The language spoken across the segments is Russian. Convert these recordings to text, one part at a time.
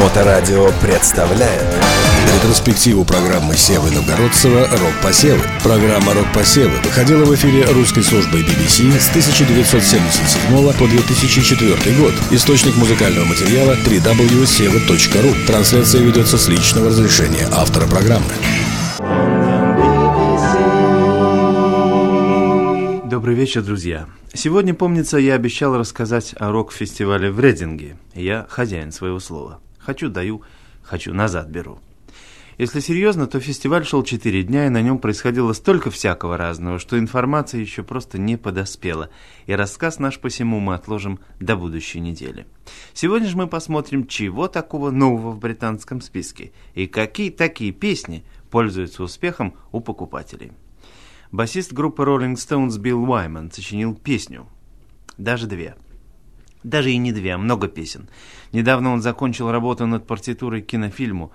Моторадио представляет Ретроспективу программы Севы Новгородцева «Рок-посевы». Программа «Рок-посевы» выходила в эфире русской службой BBC с 1977 по 2004 год. Источник музыкального материала www.seva.ru. Трансляция ведется с личного разрешения автора программы. Добрый вечер, друзья. Сегодня, помнится, я обещал рассказать о рок-фестивале в Рединге. Я хозяин своего слова. Хочу даю, хочу назад беру. Если серьезно, то фестиваль шел 4 дня, и на нем происходило столько всякого разного, что информация еще просто не подоспела, и рассказ наш посему мы отложим до будущей недели. Сегодня же мы посмотрим, чего такого нового в британском списке, и какие такие песни пользуются успехом у покупателей. Басист группы Rolling Stones Билл Уайман сочинил песню. Даже две. Даже и не две, а много песен. Недавно он закончил работу над партитурой к кинофильму.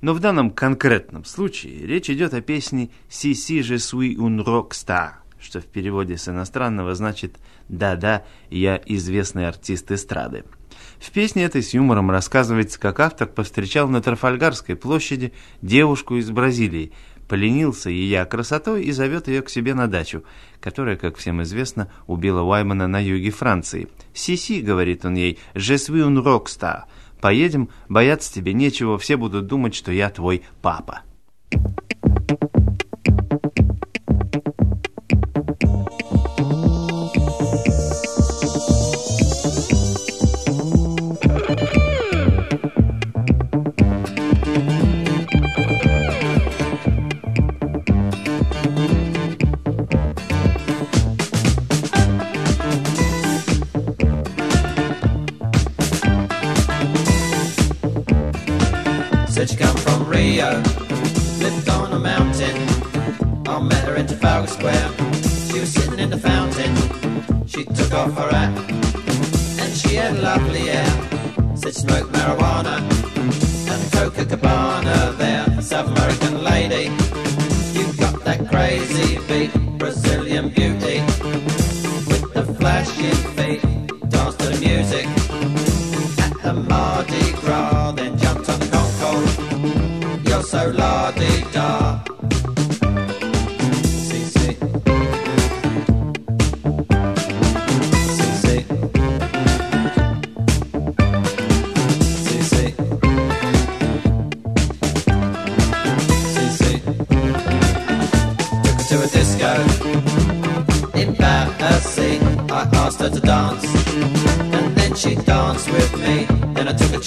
Но в данном конкретном случае речь идет о песне «Si si je suis un rockstar», что в переводе с иностранного значит «Да-да, я известный артист эстрады». В песне этой с юмором рассказывается, как автор повстречал на Трафальгарской площади девушку из Бразилии, поленился ее красотой и зовет ее к себе на дачу, которая, как всем известно, убила Уаймана на юге Франции. «Си-си», — говорит он ей, «je suis un rockstar». «Поедем, бояться тебе нечего, все будут думать, что я твой папа». Said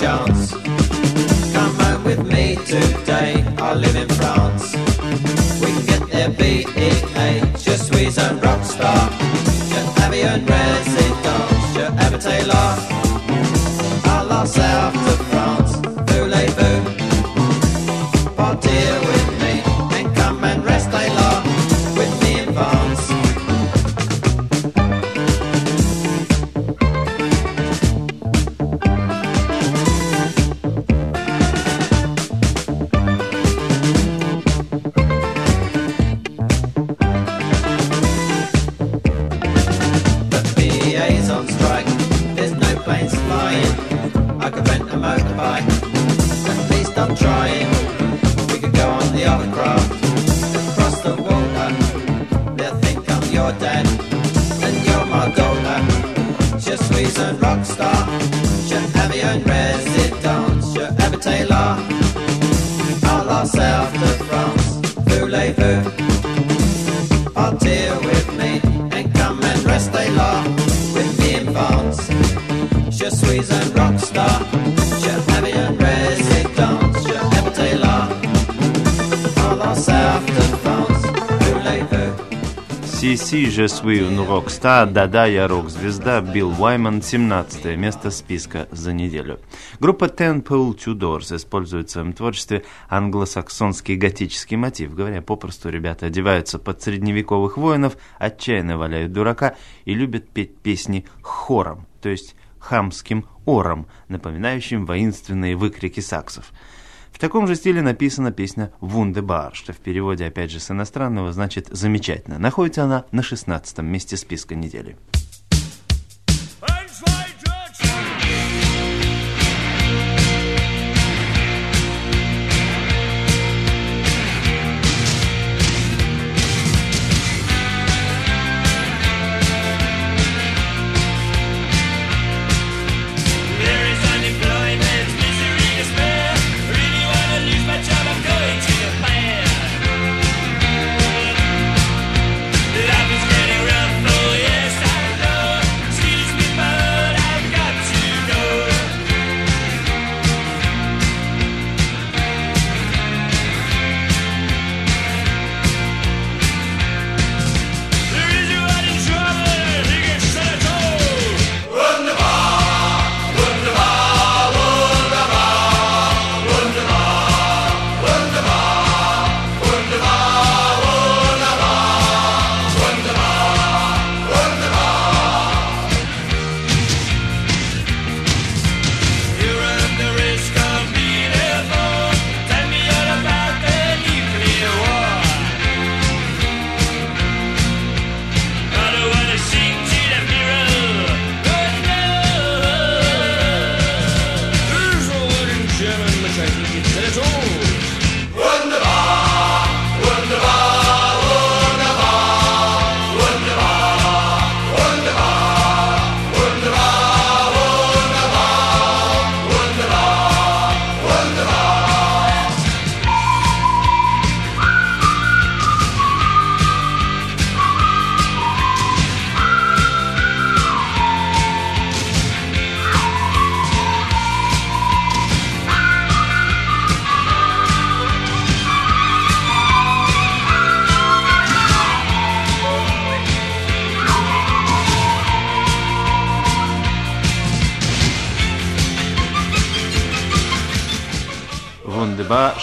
down. Planes flying. I could rent a motorbike. At least I'm trying. We could go on the other craft. Across the water. They'll think I'm your dad. And you're my daughter. Je suis un rockstar. Je habille un résidence. Je habite Taylor. À la south de France. De France. Voulez-vous Си-си, je suis un rockstar, да-да, я рок-звезда, Билл Уайман, 17 место списка за неделю. Группа Ten Pole Tudors использует в своем творчестве англосаксонский готический мотив. Говоря попросту, ребята одеваются под средневековых воинов, отчаянно валяют дурака и любят петь песни хором, то есть хамским ором, напоминающим воинственные выкрики саксов. В таком же стиле написана песня «Вундебар», что в переводе, опять же, с иностранного значит «замечательно». Находится она на 16 месте списка недели.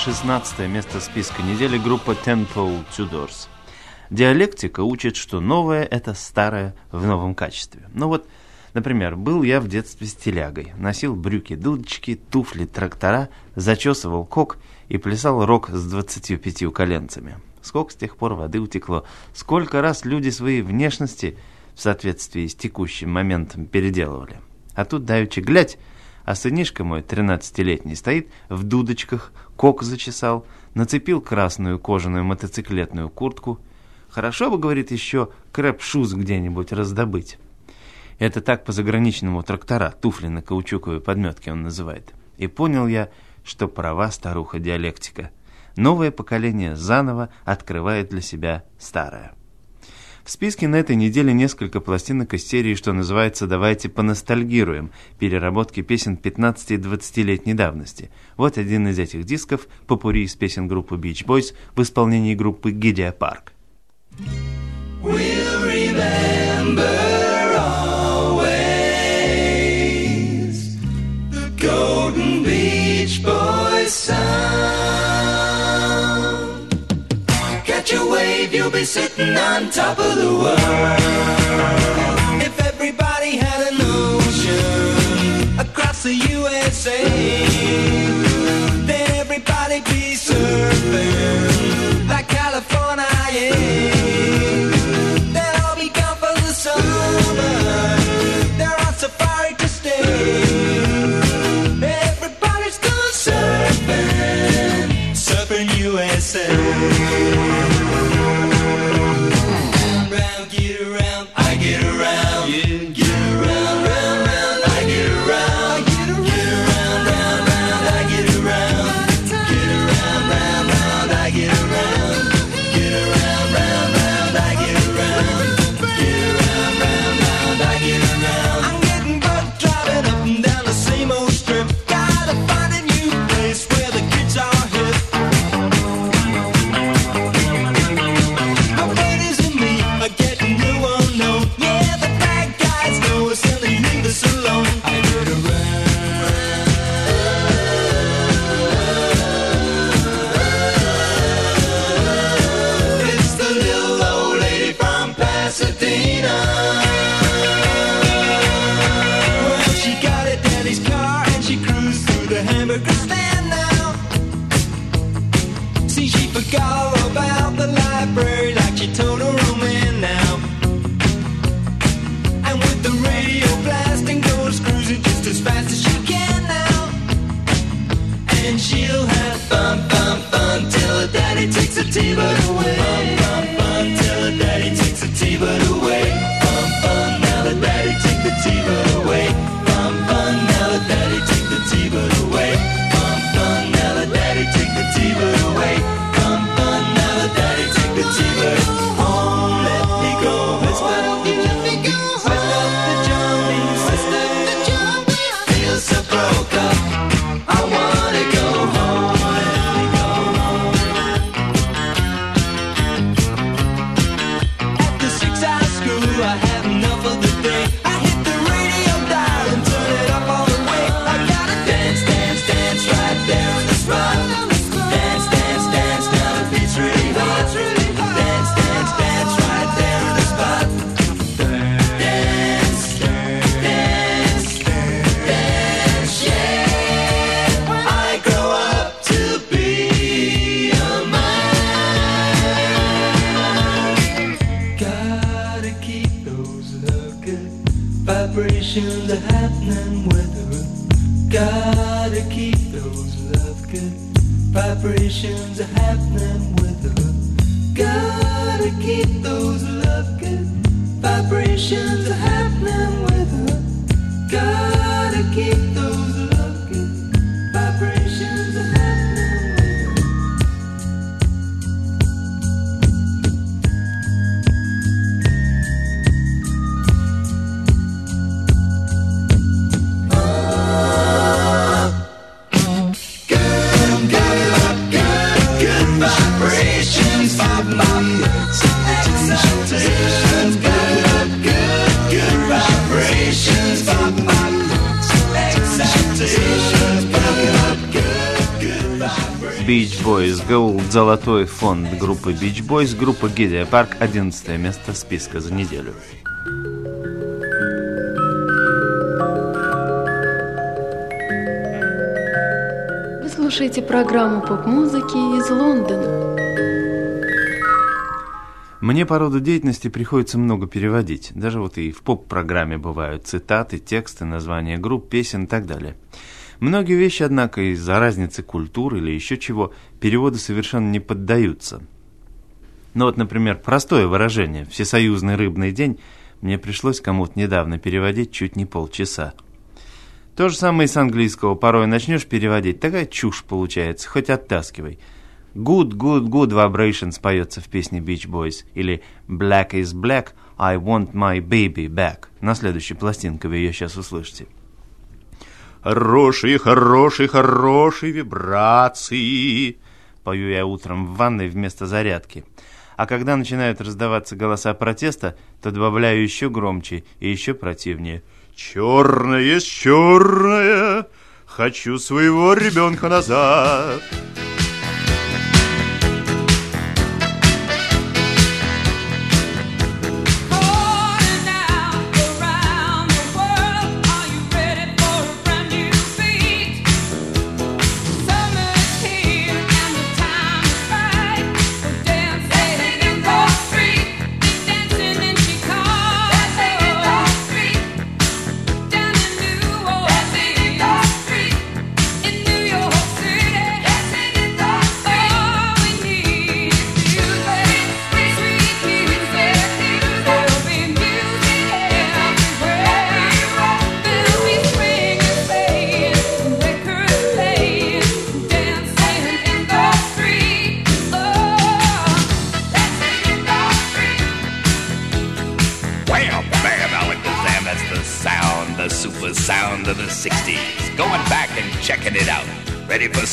16 место списка недели группа Temple Tudors. Диалектика учит, что новое – это старое в новом качестве. Ну вот, например, был я в детстве стилягой, носил брюки-дудочки, туфли-трактора, зачесывал кок и плясал рок с 25 коленцами. Сколько с тех пор воды утекло, сколько раз люди свои внешности в соответствии с текущим моментом переделывали. А тут давеча глядь – а сынишка мой, тринадцатилетний, стоит в дудочках, кок зачесал, нацепил красную кожаную мотоциклетную куртку. Хорошо бы, говорит, еще крэп-шуз где-нибудь раздобыть. Это так по-заграничному трактора, туфли на каучуковой подметке он называет. И понял я, что права старуха диалектика. Новое поколение заново открывает для себя старое. В списке на этой неделе несколько пластинок из серии, что называется «Давайте поностальгируем» переработки песен 15 и 20-летней давности. Вот один из этих дисков – попури из песен группы Beach Boys в исполнении группы Гидия Парк. We'll remember be sitting on top of the world. If everybody had an ocean across the USA. and Beach Boys Gold, золотой фонд группы Beach Boys, группа Гидия Парк, 11 место списка за неделю. Вы слушаете программу поп-музыки из Лондона. Мне по роду деятельности приходится много переводить. Даже вот и в поп-программе бывают цитаты, тексты, названия групп, песен и так далее. Многие вещи, однако, из-за разницы культур или еще чего, переводу совершенно не поддаются. Ну вот, например, простое выражение «всесоюзный рыбный день» мне пришлось кому-то недавно переводить чуть не полчаса. То же самое и с английского. Порой начнешь переводить, такая чушь получается, хоть оттаскивай. Good, good, good vibrations поется в песне Beach Boys. Или Black is black, I want my baby back. На следующей пластинке вы ее сейчас услышите. Хорошие, хорошие, хорошие вибрации. Пою я утром в ванной вместо зарядки. А когда начинают раздаваться голоса протеста, то добавляю еще громче и еще противнее. Черное черное, хочу своего ребенка назад.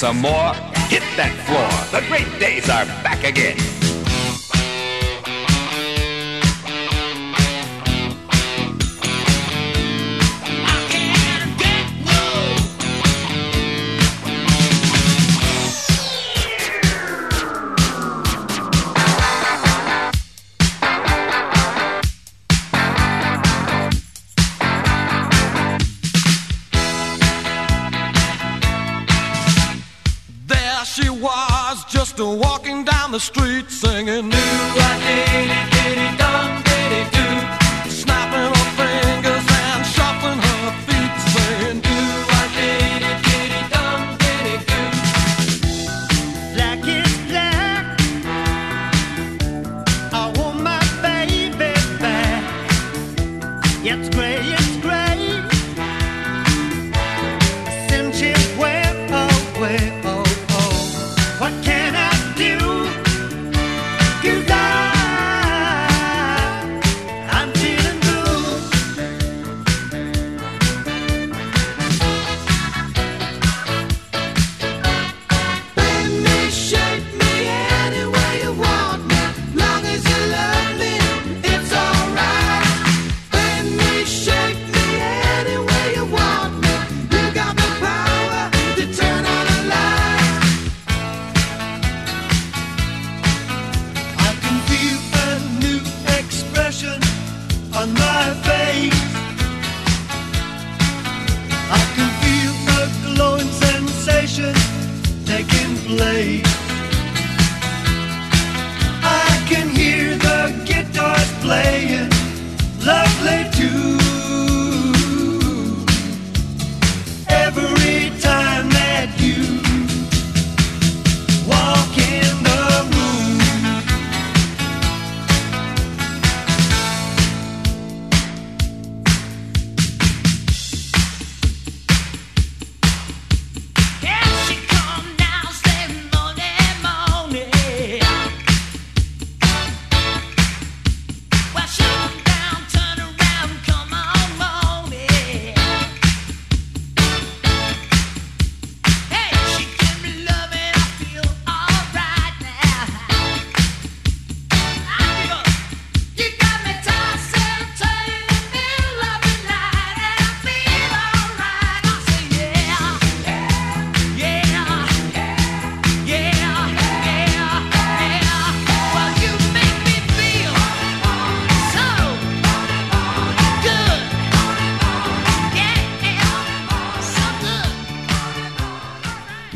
Some more? Hit that floor. The great days are back again. The street singing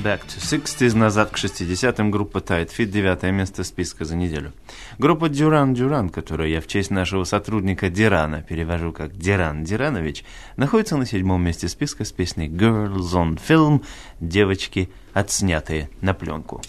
Back to 60s, назад к 60-м, группа Tight Fit, девятое место списка за неделю. Группа Дюран Дюран, которую я в честь нашего сотрудника Дирана перевожу как Диран Диранович, находится на седьмом месте списка с песней Girls on Film, девочки, отснятые на пленку.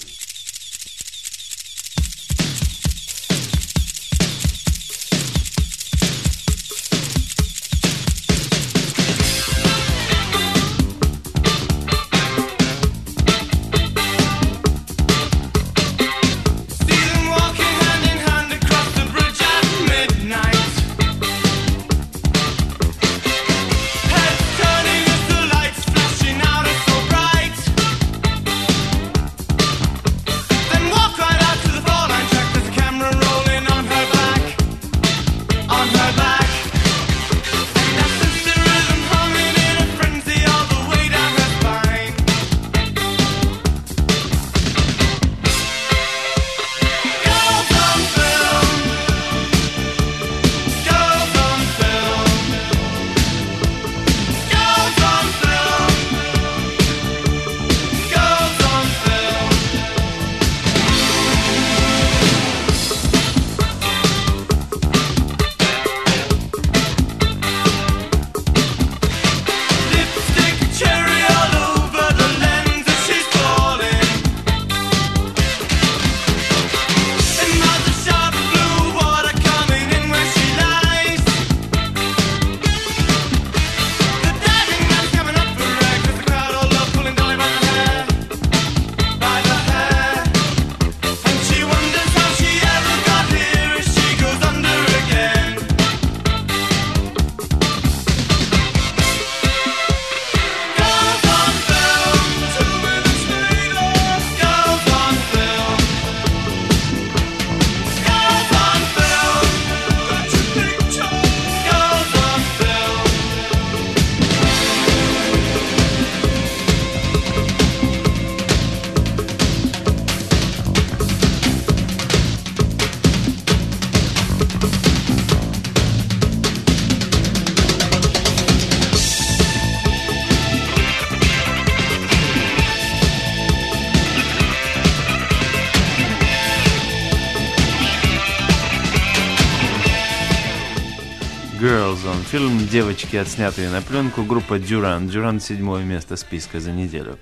Film, девочки, отснятые на пленку, группа Дюран. Дюран седьмое место списка за неделю.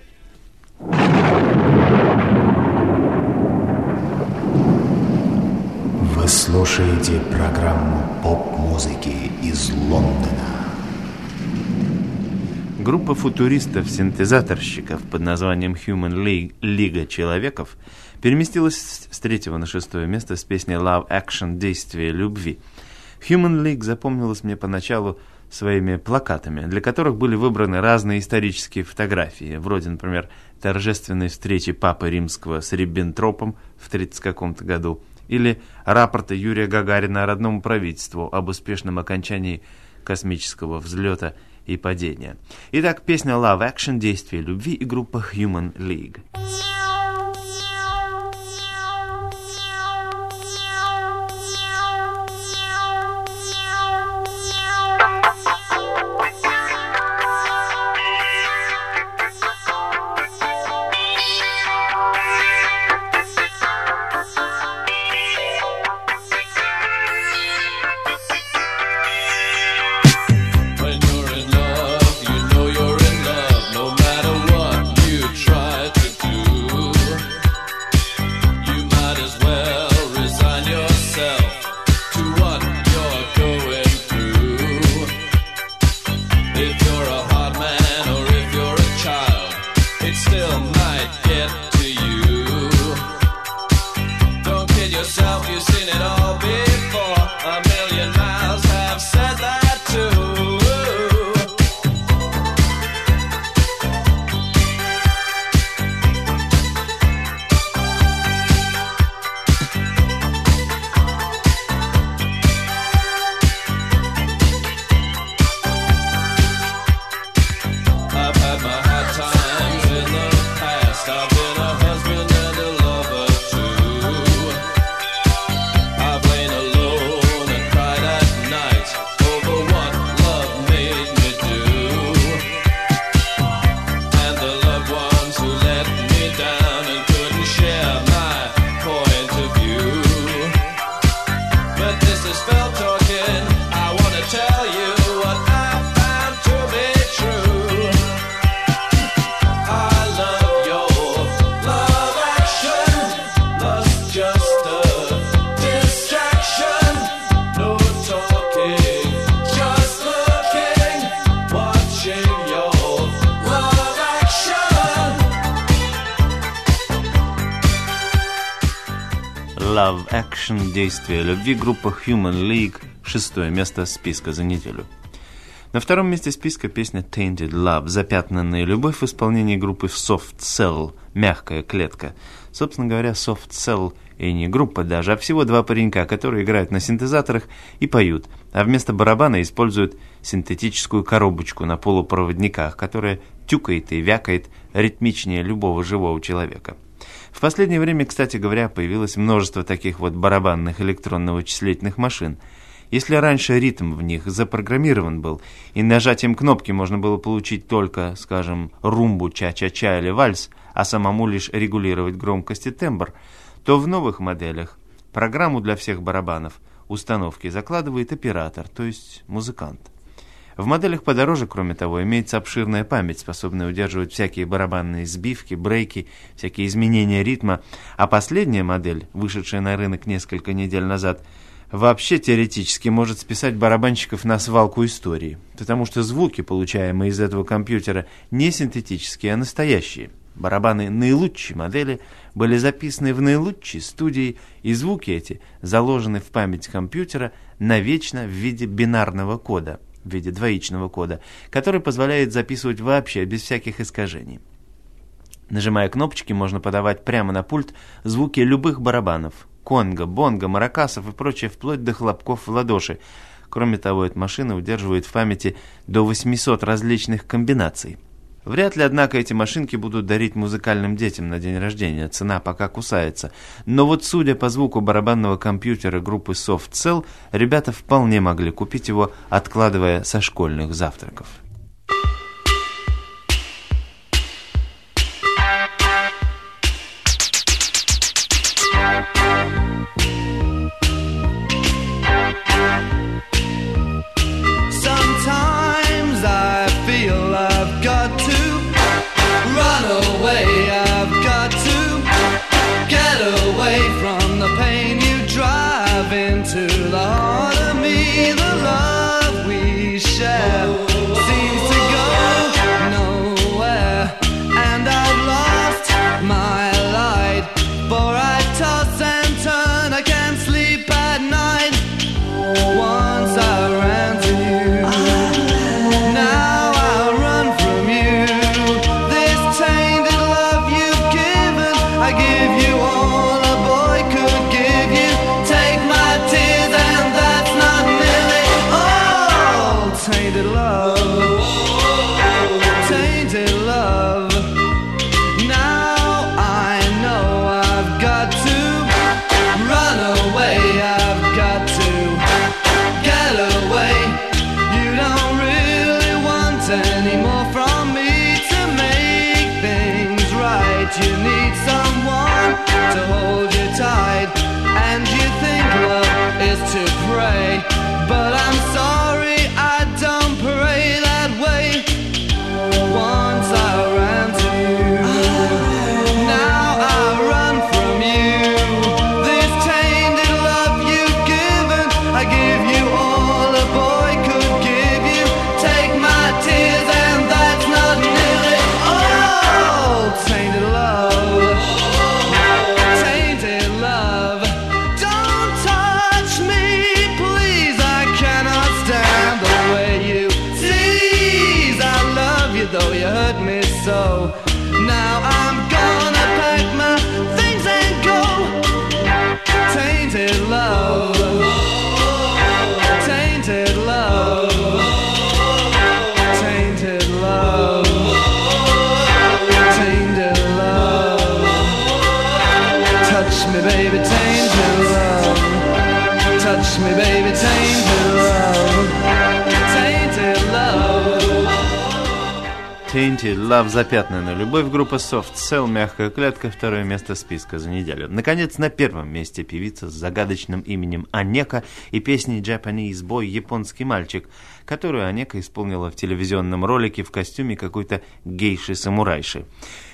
Вы слушаете программу поп-музыки из Лондона. Группа футуристов-синтезаторщиков под названием Human League, Лига Человеков переместилась с третьего на шестое место с песней Love Action Действие любви. Human League запомнилась мне поначалу своими плакатами, для которых были выбраны разные исторические фотографии, вроде, например, торжественной встречи Папы Римского с Риббентропом в 30 каком-то году, или рапорта Юрия Гагарина родному правительству об успешном окончании космического взлета и падения. Итак, песня Love Action Действие любви и группа Human League. Love Action, действие любви, группа Human League, шестое место списка за неделю. На втором месте списка песня Tainted Love, запятнанная любовь в исполнении группы Soft Cell, мягкая клетка. Собственно говоря, Soft Cell и не группа даже, а всего два паренька, которые играют на синтезаторах и поют, а вместо барабана используют синтетическую коробочку на полупроводниках, которая тюкает и вякает ритмичнее любого живого человека. В последнее время, кстати говоря, появилось множество таких вот барабанных электронно-вычислительных машин. Если раньше ритм в них запрограммирован был, и нажатием кнопки можно было получить только, скажем, румбу, ча-ча-ча или вальс, а самому лишь регулировать громкость и тембр, то в новых моделях программу для всех барабанов установки закладывает оператор, то есть музыкант. В моделях подороже, кроме того, имеется обширная память, способная удерживать всякие барабанные сбивки, брейки, всякие изменения ритма, а последняя модель, вышедшая на рынок несколько недель назад, вообще теоретически может списать барабанщиков на свалку истории, потому что звуки, получаемые из этого компьютера, не синтетические, а настоящие. Барабаны наилучшей модели были записаны в наилучшей студии, и звуки эти заложены в память компьютера навечно в виде бинарного кода, в виде двоичного кода, который позволяет записывать вообще без всяких искажений. Нажимая кнопочки, можно подавать прямо на пульт звуки любых барабанов – конго, бонго, маракасов и прочее, вплоть до хлопков в ладоши. Кроме того, эта машина удерживает в памяти до 800 различных комбинаций. Вряд ли, однако, эти машинки будут дарить музыкальным детям на день рождения, цена пока кусается. Но вот судя по звуку барабанного компьютера группы Soft Cell, ребята вполне могли купить его, откладывая со школьных завтраков. Tainted Love запятнанная любовь группа Soft Cell мягкая клетка второе место списка за неделю. Наконец на первом месте певица с загадочным именем Анека и песней Japanese Boy японский мальчик, которую Анека исполнила в телевизионном ролике в костюме какой-то гейши-самурайши.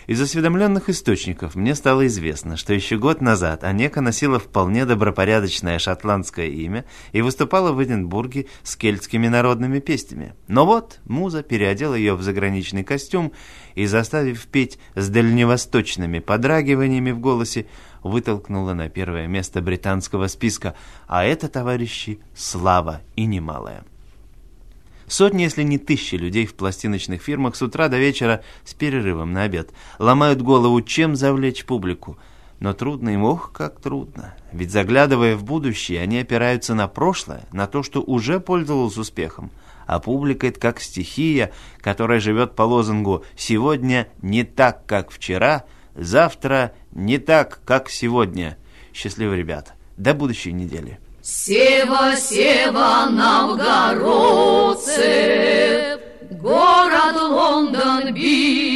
Из осведомленных источников мне стало известно, что еще год назад Анека носила вполне добропорядочное шотландское имя и выступала в Эдинбурге с кельтскими народными песнями. Но вот муза переодела ее в заграничный костюм и, заставив петь с дальневосточными подрагиваниями в голосе, вытолкнула на первое место британского списка, а это, товарищи, слава и немалая. Сотни, если не тысячи людей в пластиночных фирмах с утра до вечера с перерывом на обед ломают голову, чем завлечь публику. Но трудно им, ох, как трудно. Ведь заглядывая в будущее, они опираются на прошлое, на то, что уже пользовалось успехом. А публика это как стихия, которая живет по лозунгу «сегодня не так, как вчера», «завтра не так, как сегодня». Счастливо, ребята. До будущей недели. Сева, Сева, новгородцы, город Лондон бит.